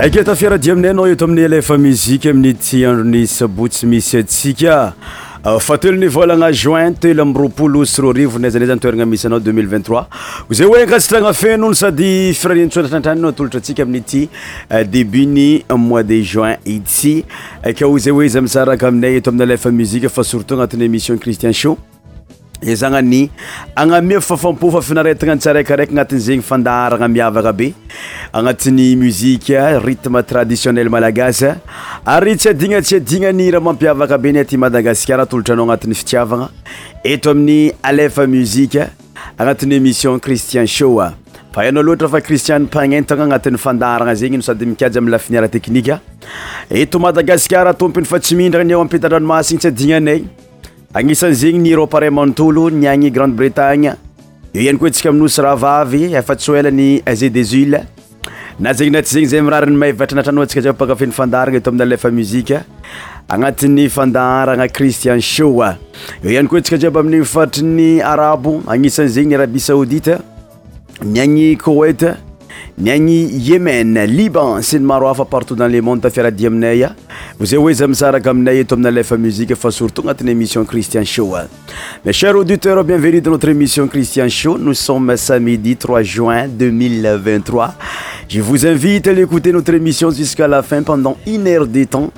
eke tafiaradia aminay anao eto amin'ny alafa muzike aminy ty androny sabo tsy misy atsika ah, fa telonyvolagna juin telo ami roapolo sy roa arivo naizanayza antoeragna misy anao 2023 zay oe ankasitragna feno no sady firarintsoana trantraninao atolatra antsika amini ty ah, début ny mois de juin itsy ako zay oe izy amisaraka aminay eto amin'ny lafa muzika fa surtout agnatin'ny émission christian shou i eh, zagnany agnami afampofa finaretana ntsaraikiraiky anatiy zegny fandaarana miavaka be agnatin'ny musik rtme traditionel malagasmadagaaieysady mikaaalafiniaratei agnisan'zegny nyroparemantolo niagny grande bretagne eoiany koa tsika amiosy rahavavy efa tselany aze deuile na zegny na tyzegny za mirariny mahavatranatranao nszpakafen'ny fandarana eto aminy famagnatin'ny fandarana cristian sh e ay koa tsikazb amin'faritrny arabo agnisan'zegny ny arabia saodit ny anykoet ny yemen liban sy ny partout dans le monde tafiaradi aminay a vous avez hoe za misaraka aminay eto amina musique fa surtout émission christian show hein. mes chers auditeurs bienvenue dans notre émission christian show nous sommes samedi 3 juin 2023 je vous invite à l'écouter notre émission jusqu'à la fin pendant une heure de temps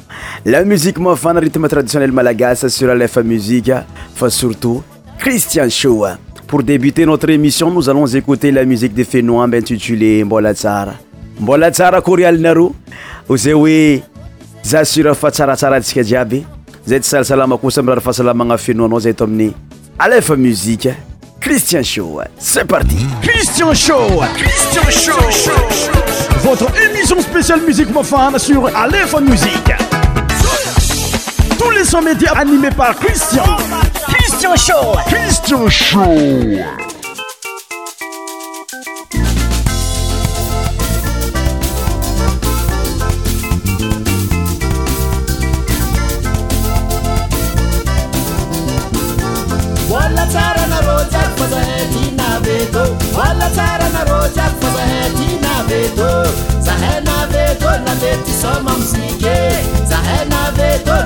la musique mafana rythme traditionnel malagasy sur alefa musique fa surtout christian show hein. Pour débuter notre émission, nous allons écouter la musique de Fenoam intitulée Mbola Tsara. Mbola Tsara kory Naru. Vous avez « Zassura Fatsara fa tsaratsara antsika jiaby zay ty Nous kosa mirary fahasalamagna fenoanao Musique. Christian Show. C'est parti. Christian Show. Christian Show. Votre émission spéciale musique mofane sur Aleph Musique tous les médias animés par Christian. Christian Show. Christian Show. Wala tsara na roja fazahe na vedo Wala tsara na roja fazahe na vedo sa na vedo na veti soma mzike Zahe na vedo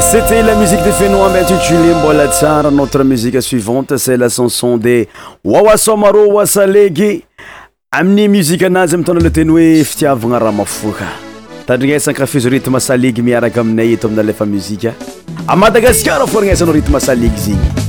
cete la musique de venon amb intutuli mbola tsara notre musique suivante c'est la chanson de wawasomaro wasalegy amin'ny muziqe anazy mitona lea teny hoe fitiavagna raha mafoha tandrigneisan kafizo rythme salege miaraka aminay eto amina lefa muzika madagaskar forignaesagnao rithme salege zyegny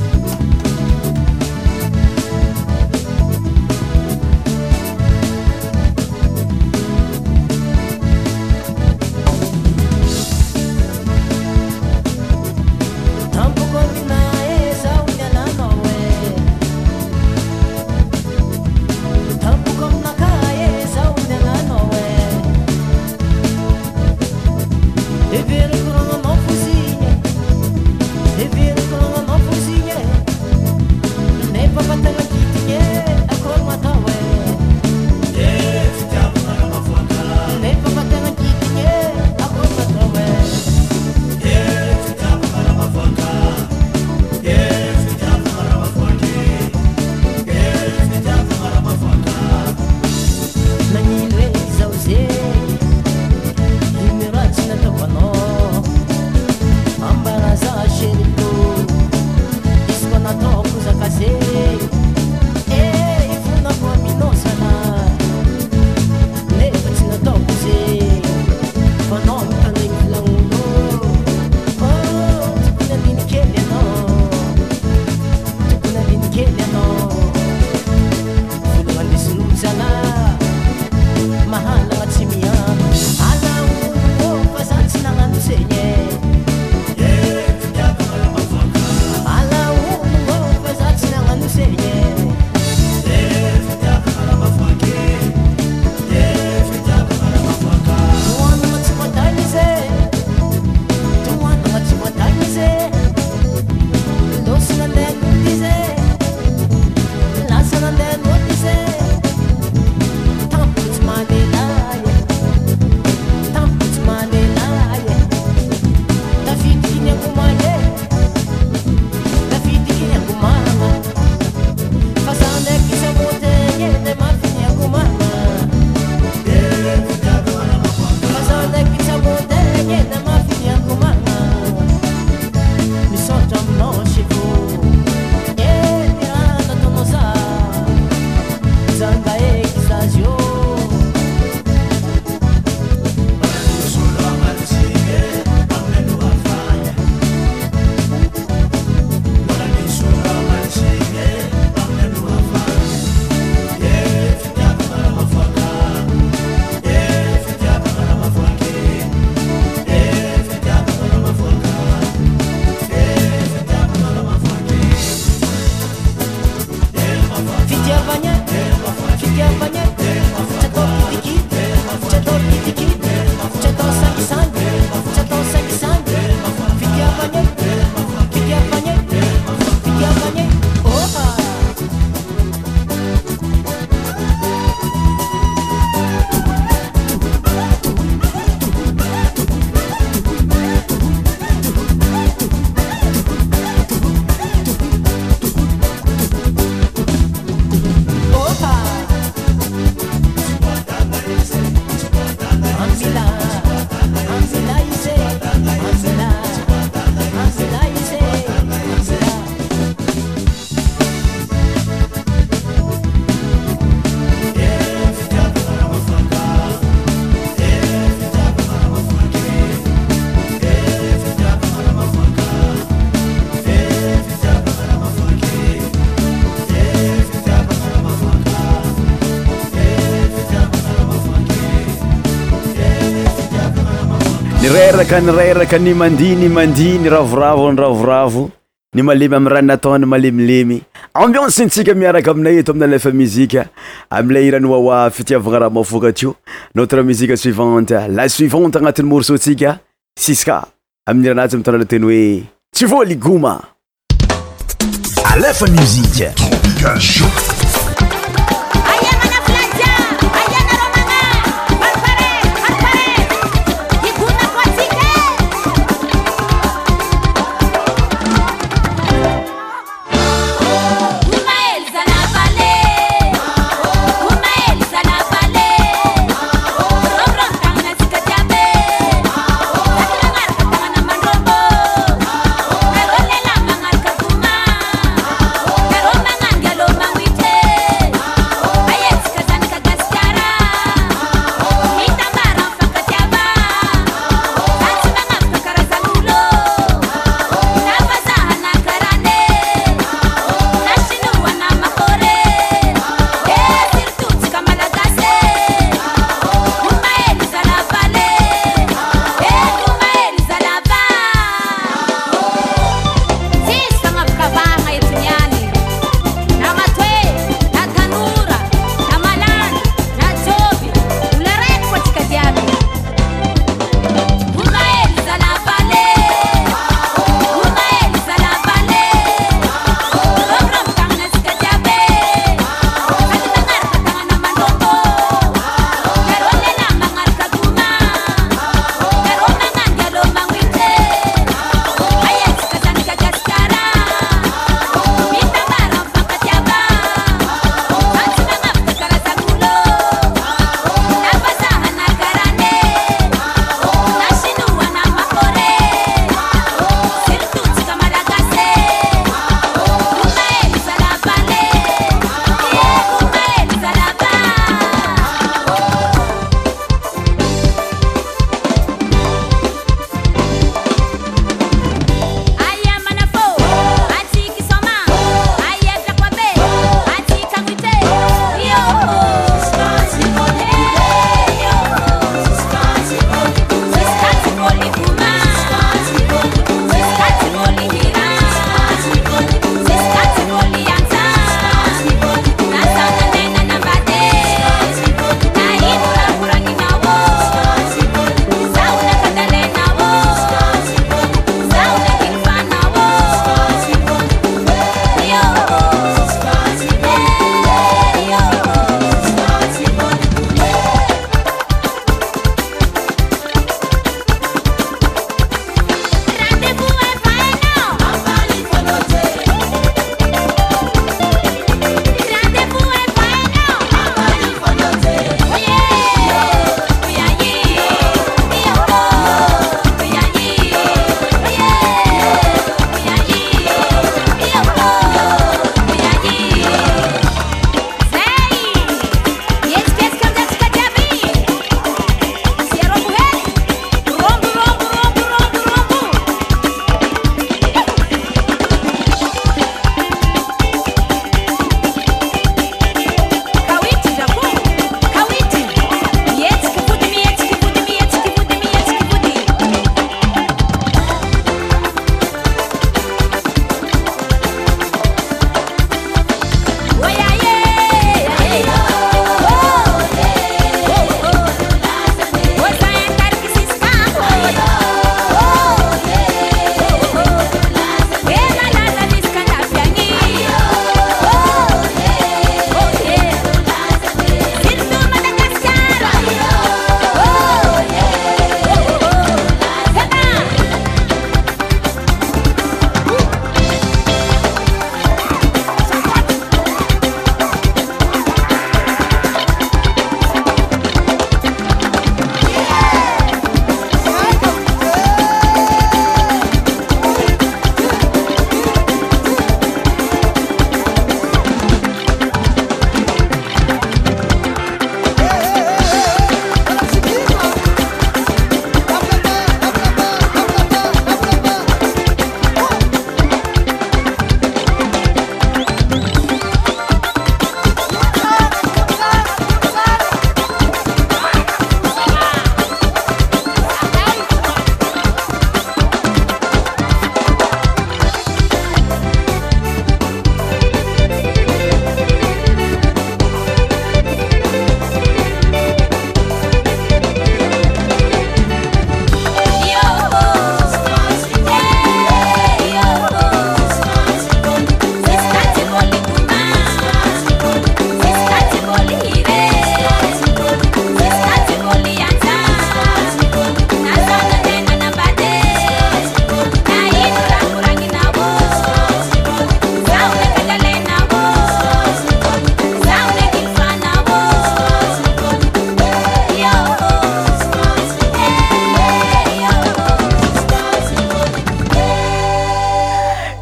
reraka nireraka ny mandi ny mandi ny ravoravo ny ravoravo ny malemy am'y raninataony malemilemy ambiensentsika miaraka aminay eto aminny alfa muzika amle irany aoa fitiavagna raha mafoka t io notre musique suivante la suivante agnatin'ny morsontsika siska ami'' iranazy amitondra lateny hoe tsy volygoma aami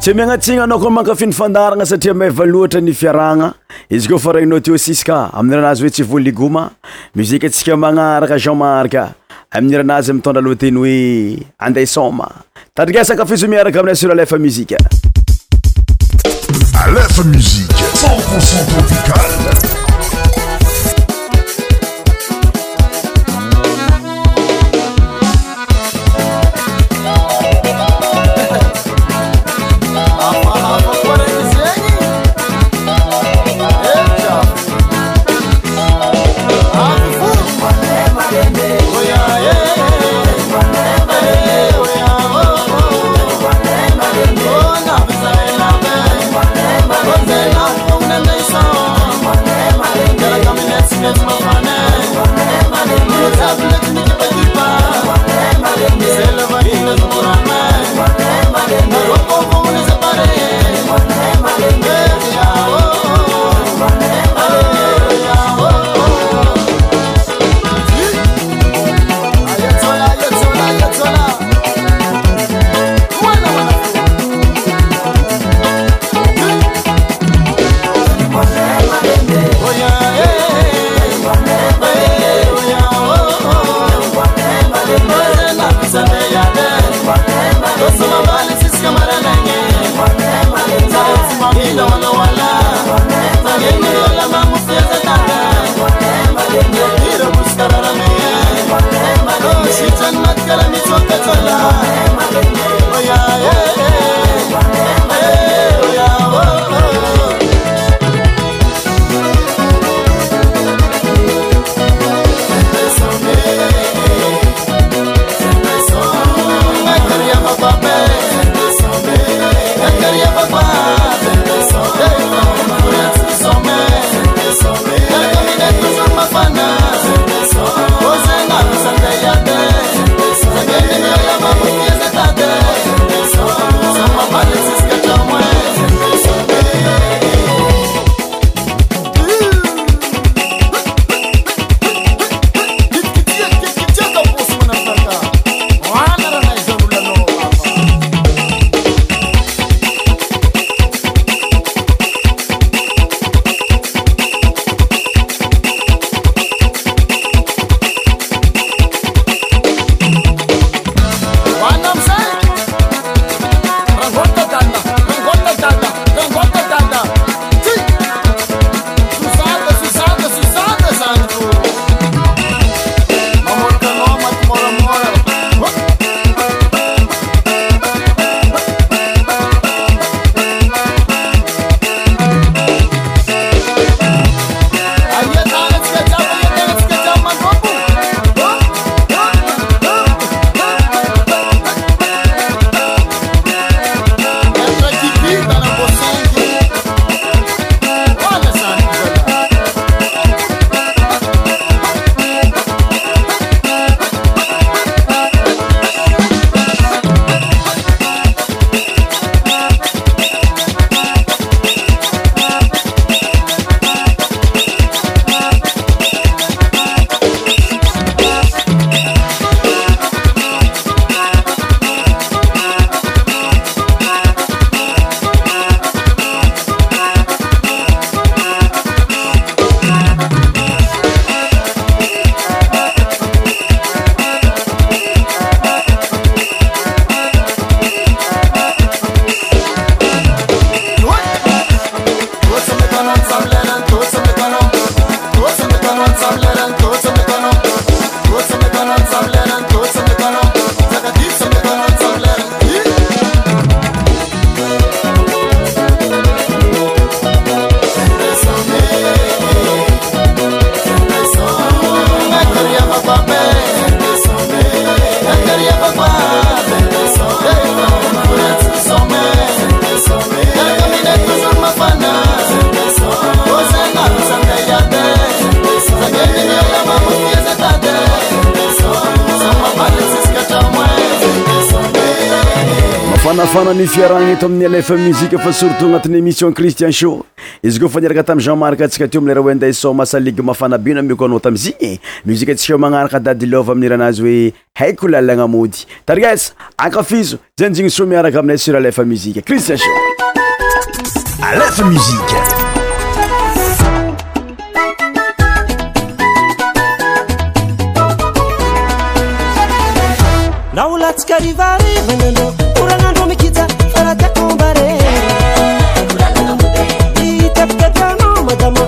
tsy miagnatsigna anao ko mankafino fandarana satria mavaloatra ny fiaragna izy koa fa ragninao teo siska amin'n'iranazy hoe tsy vo legoma muzika atsika magnaraka jeanmarka amin'niranazy mitondra loa teny hoe ande soma tadrigasankafiso miaraka amina sir alefa muzika alefa musiqe osoal amiy alfa misika fa surtout agnatin'y émission christian sho izy ko faniraka tam jean mark atsika teo aleraha hoe andey so masaligy mafanabena mi ko anao tamzine mizika atsika manaraka dadylova ami'niranazy oe haiko lalagnamody tariasa akafizo zanjigny somiaraka aminay sir lfa mizika cristien shoami matamos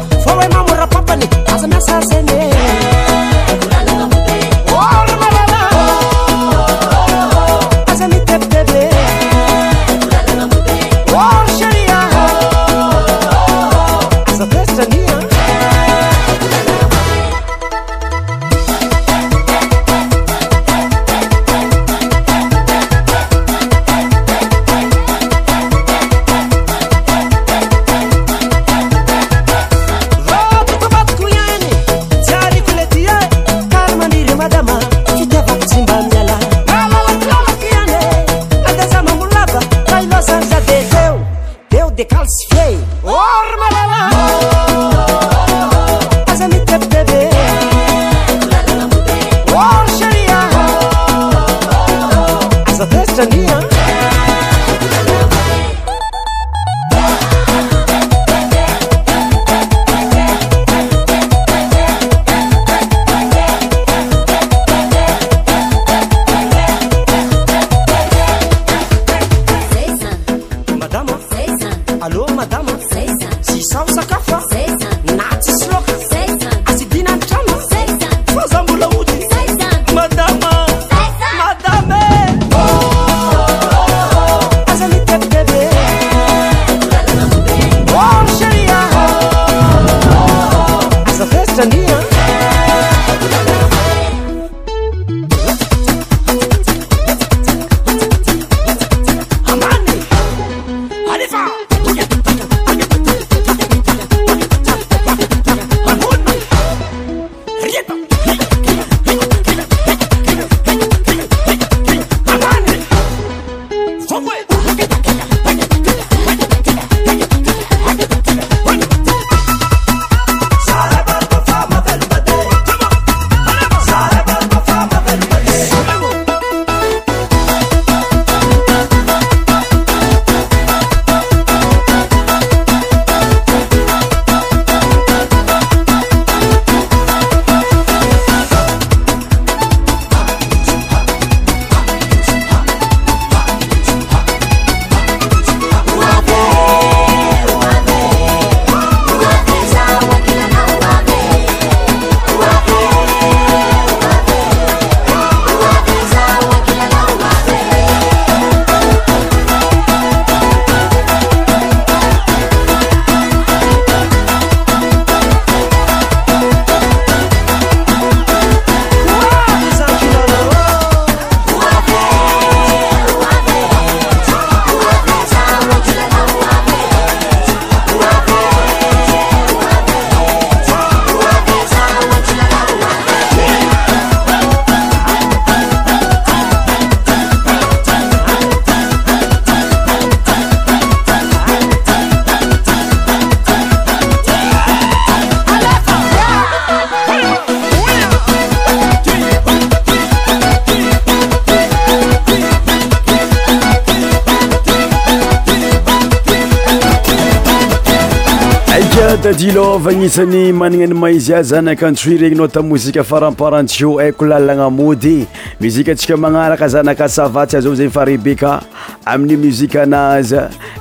dadilo vagnisan'ny managnany maizya zanaka antsoy regninao tam mozika faramparantio haiko lalagnamody muzika ntsika magnaraka zanaka savatsy azao zegny fa rebecka amin'ny muzika anazy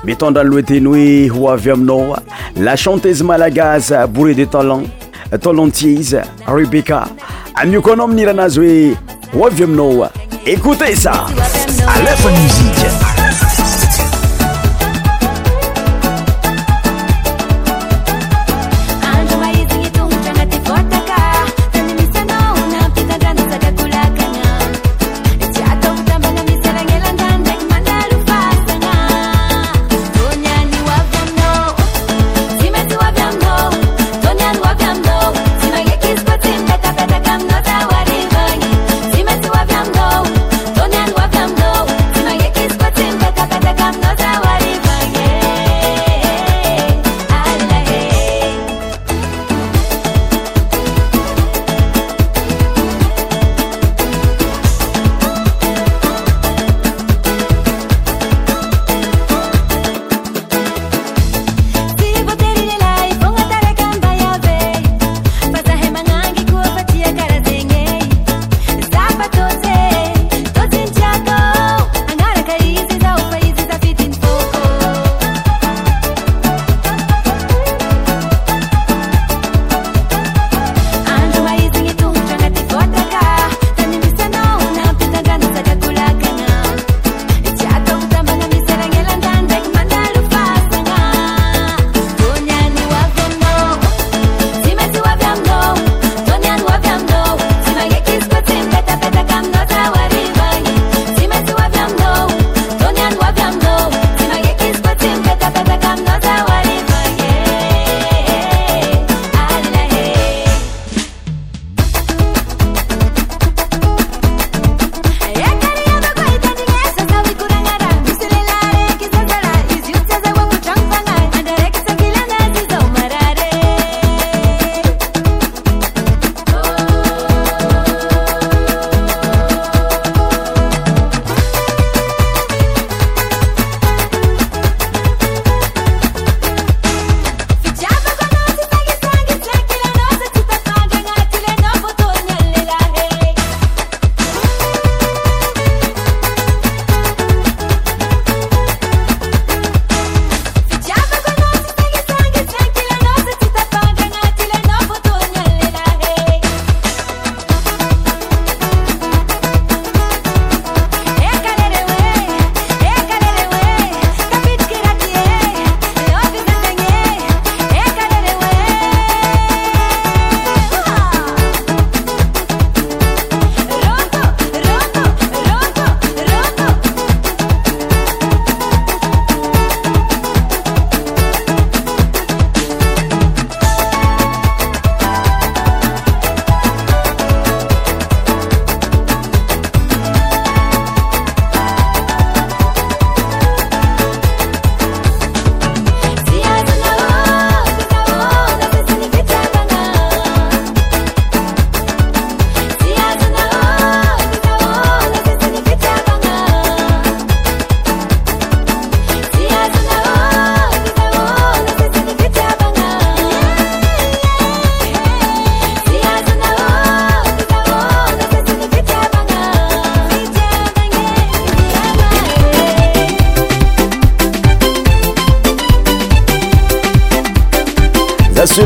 metondra anyloateny hoe ho avy aminaoa lachantezy malagasy bourret de talan tolentie iza rebecca amioko anao amin'n' iranazy hoe hoavy aminaoa ekote sa alefa mozika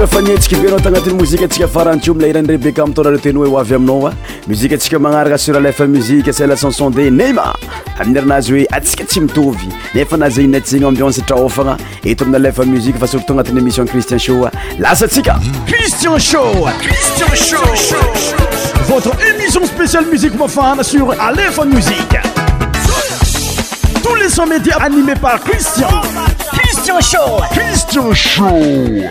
fa nintsika veanao tagnatin'ny mozika atsika farantio milay iran'ny rebeka mitondra reteno hoe hoavy aminaoa ah. mozikeatsika manaraka sur alf musike sellsanson de nema amin'ny aranazy hoe atsika tsy mitovy nefa anaznin atsina ambionsatra ôfagna eto ami'ny alfa musike fa surtot anatin'ny émission cristian showa lasatsika cristian soin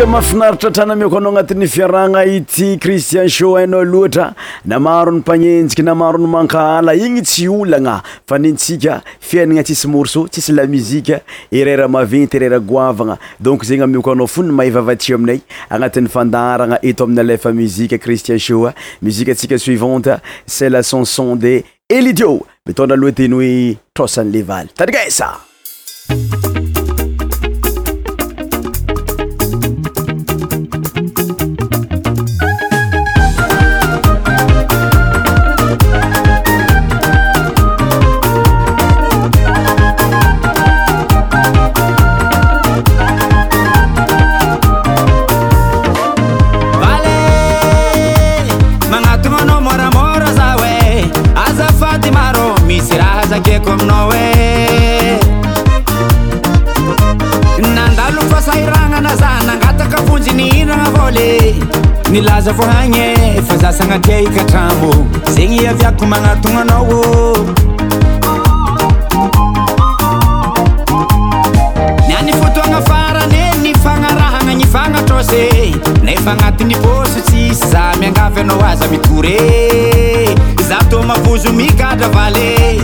mafinaritra trana miko anao anati'ny fiarana ity cristian sho anao loatra namaro nypanenji namaroymankala iny tsy olana fanentsika fiainana tsisy morso sisyeto enofohantaim criti muitsika suivante ecanonde eoe nylaza vohagne efa zasagnate ikatramo zegny aviako manatogn anao ô nyany fotoagna farany ny fanarahagna ny fanatro se n efa agnatin'ny bôsytsy za miangavy anao aza mitoré izato mavozo migadra valeaaz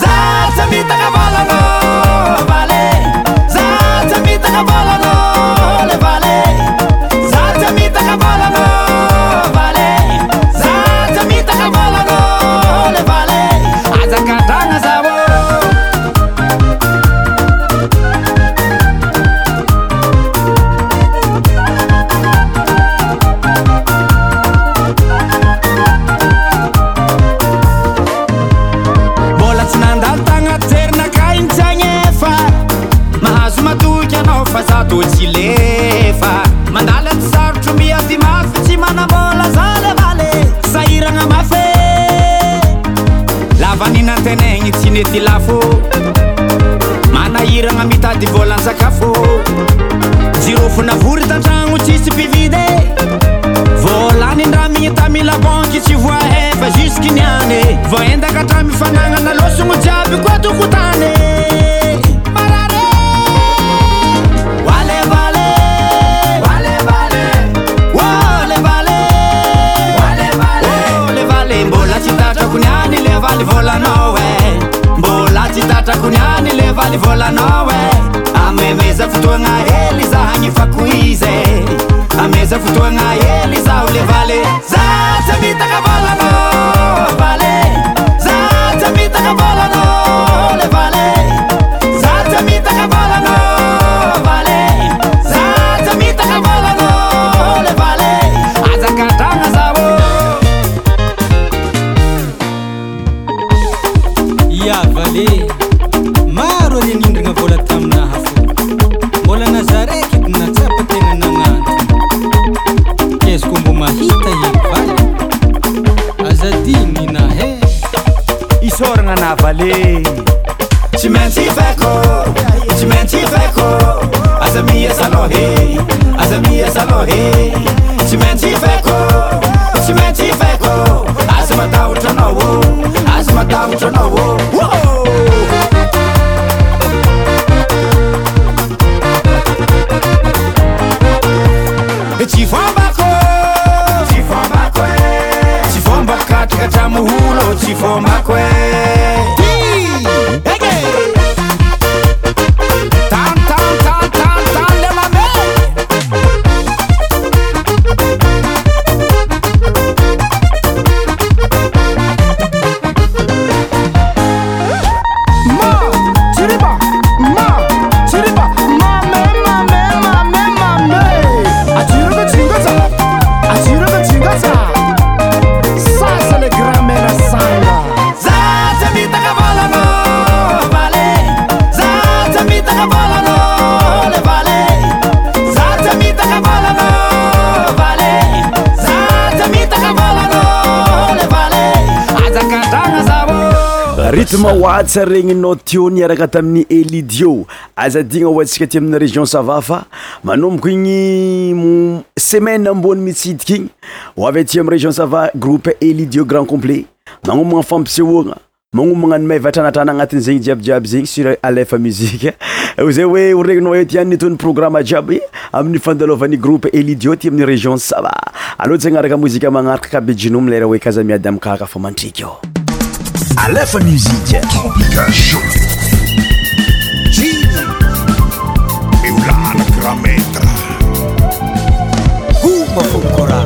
زا سبب maasa regninao tonaraka taminy eiizainaonsika ti aminy reion sv mabok gny semanebony miskgnyeaeaomayiyi alefa misica obligaco i eulalcrametra omaocora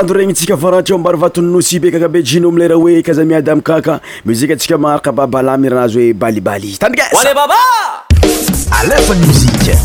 ando regny tsika farantryo ambary vatony nosi be kaka be jeno amileraha hoe kazamiadyamikaka muzika antsika maharaka babalamiranazy hoe balibaly tanrigayle baba alepay msikat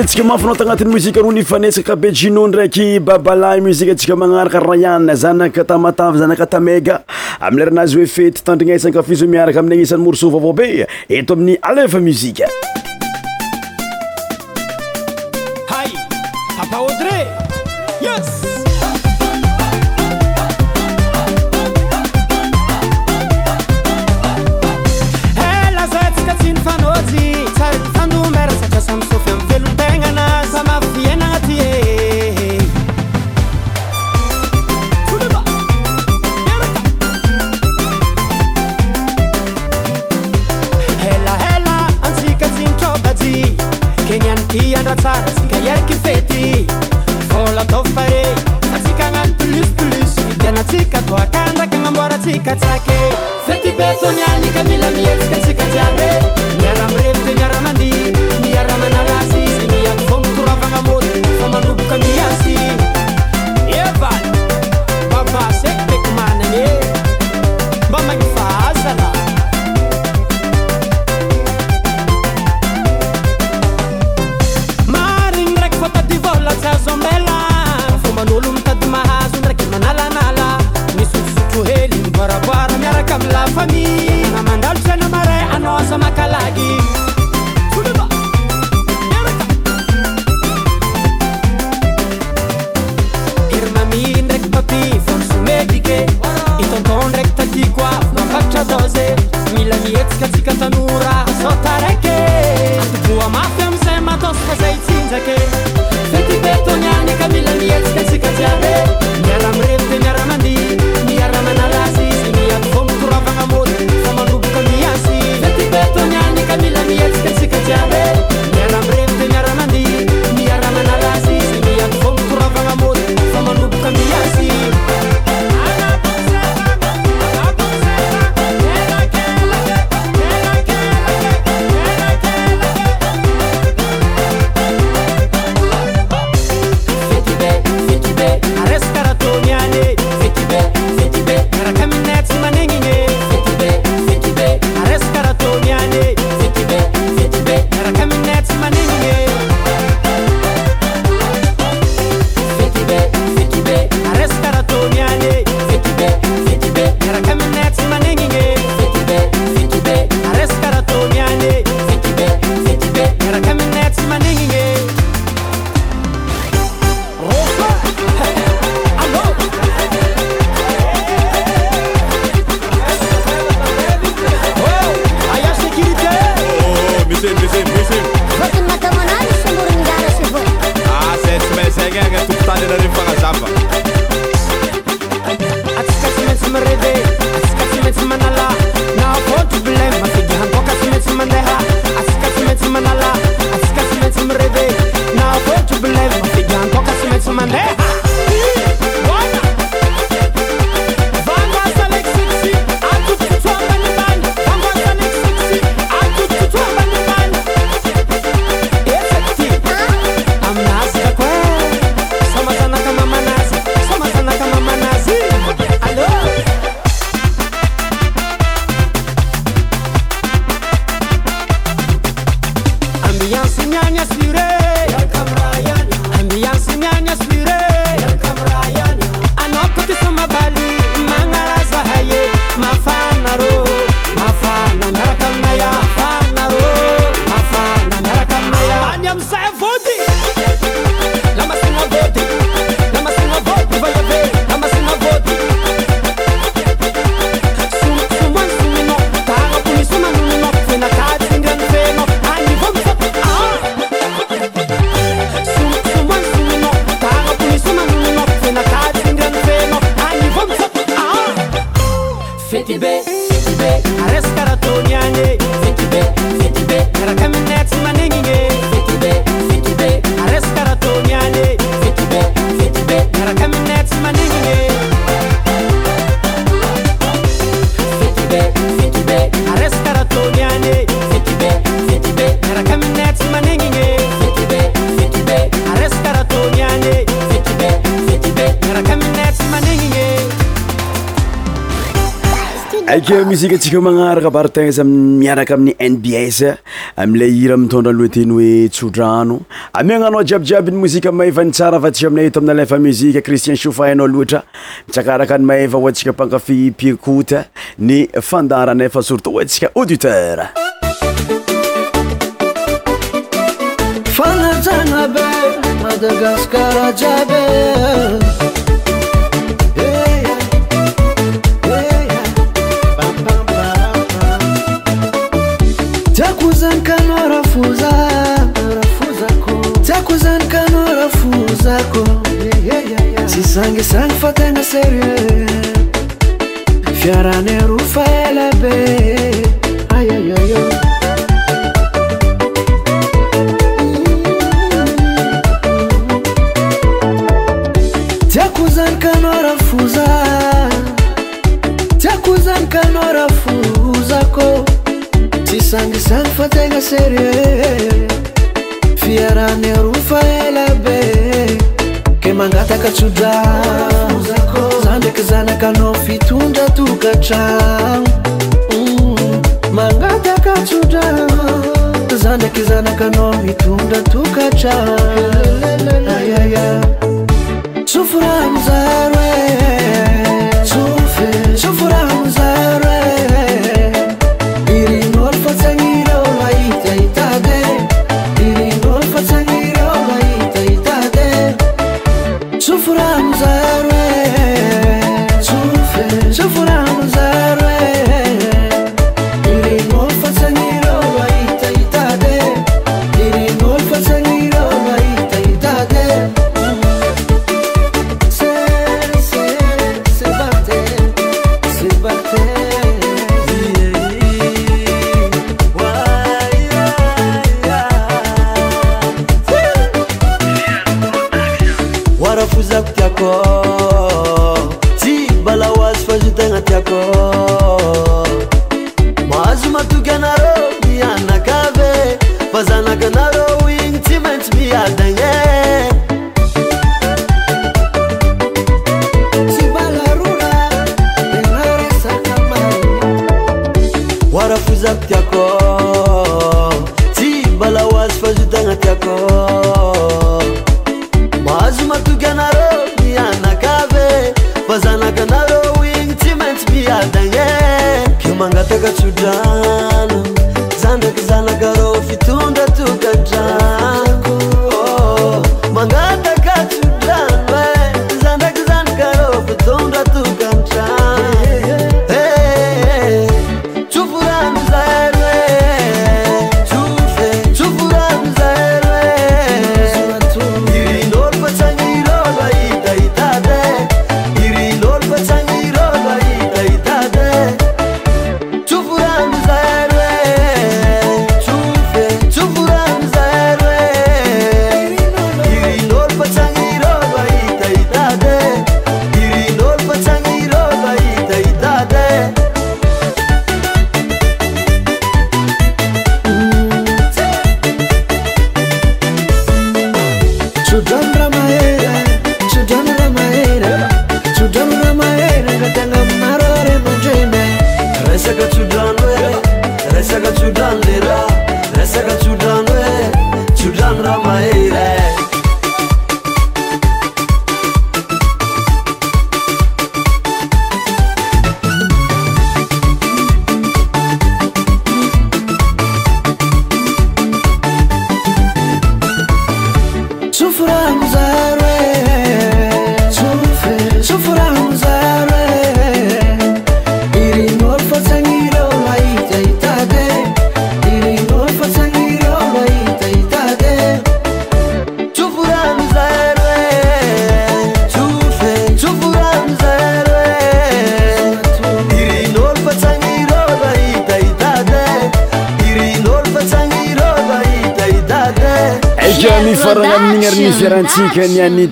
atsika mafanao tagnatin'ny mozika roa nivanesaka ka bejino ndraiky babalay muzikaantsika magnaraka rayana zanaka tamatavy zanaka tamaiga amiy leranazy hoe fety tandrinaisankafizo miaraka amin'ny agnisan'ny morsova vao be eto amin'ny alefa muzika emozika atsika o magnaraka barteza miaraka amin'ny nbs amile hira mitondra aloateny hoe tsodrano amiagnanao jiabyjiaby ny mozika maevany tsara fa tsia aminay eto amina lafa muzike kristien shoufayanao loatra mitsakaraka any maeva oantsika mpankafy piecote ny fandarana efa surtout o antsika auditeur ziakozanykano rafozako sy sangy sangy fotegna serie fiaranero falabe tegna série fiarany rofa elabe ke mangatakatsodra za ndraka zanakanao fitondra tokatrao mm, mangataka tsodra za ndraka zanakanao itondra tokatraasoforaazaoo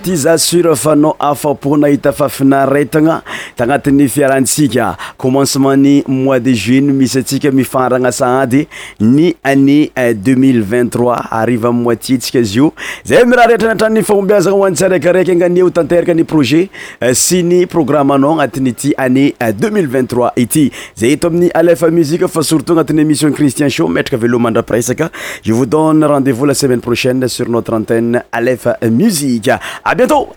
ty za sura fanao afapo nahita fafinaretagna tagnatin'ny fiarahantsika commencementny mois de juine misyatsika mifarana saady ny anée 2023 arriv mitiesa zo zay mirah rehtra anatayfombiazana sraiiraikyaeotanteraka y prjetsyny euh, prograeao anatinyty an 2023 euh, ity zay to amin'y ef muie fa sutuanat'yémissio cristien metrakavelo madrapirsaka e uoneredevousla semaineprohaine sur notre antene uietôb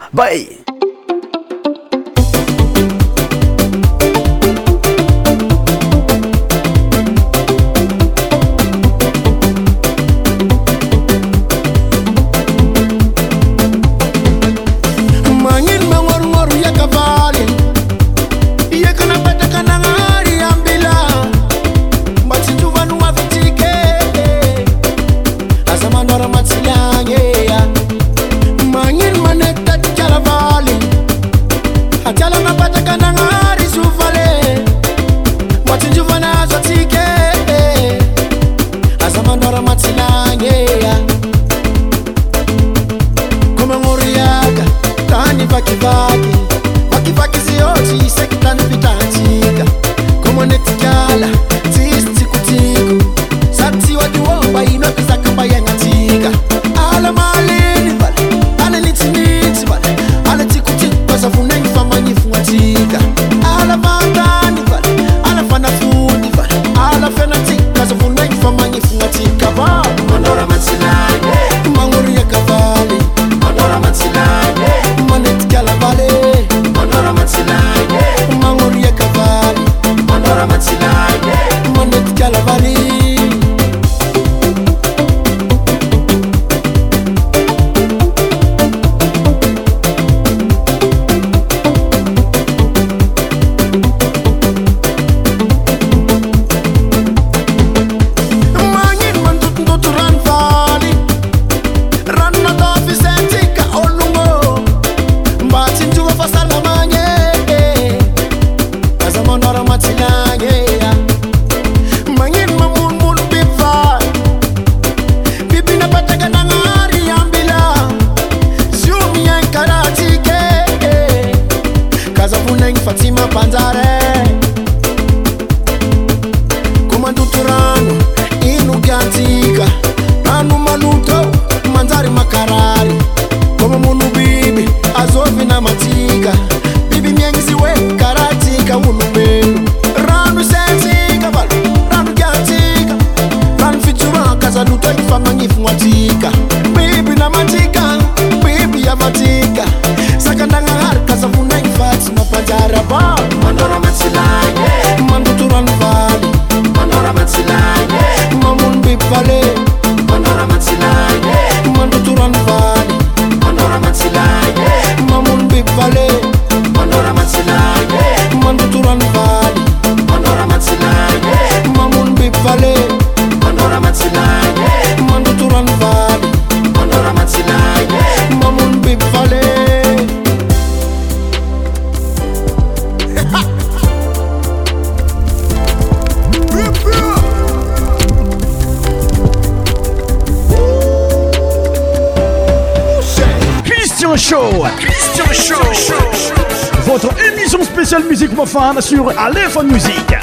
musique Femme sur Aléphone Music.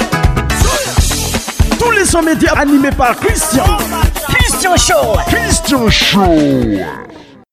Tous les sons médias animés par Christian. Christian Show. Christian Show.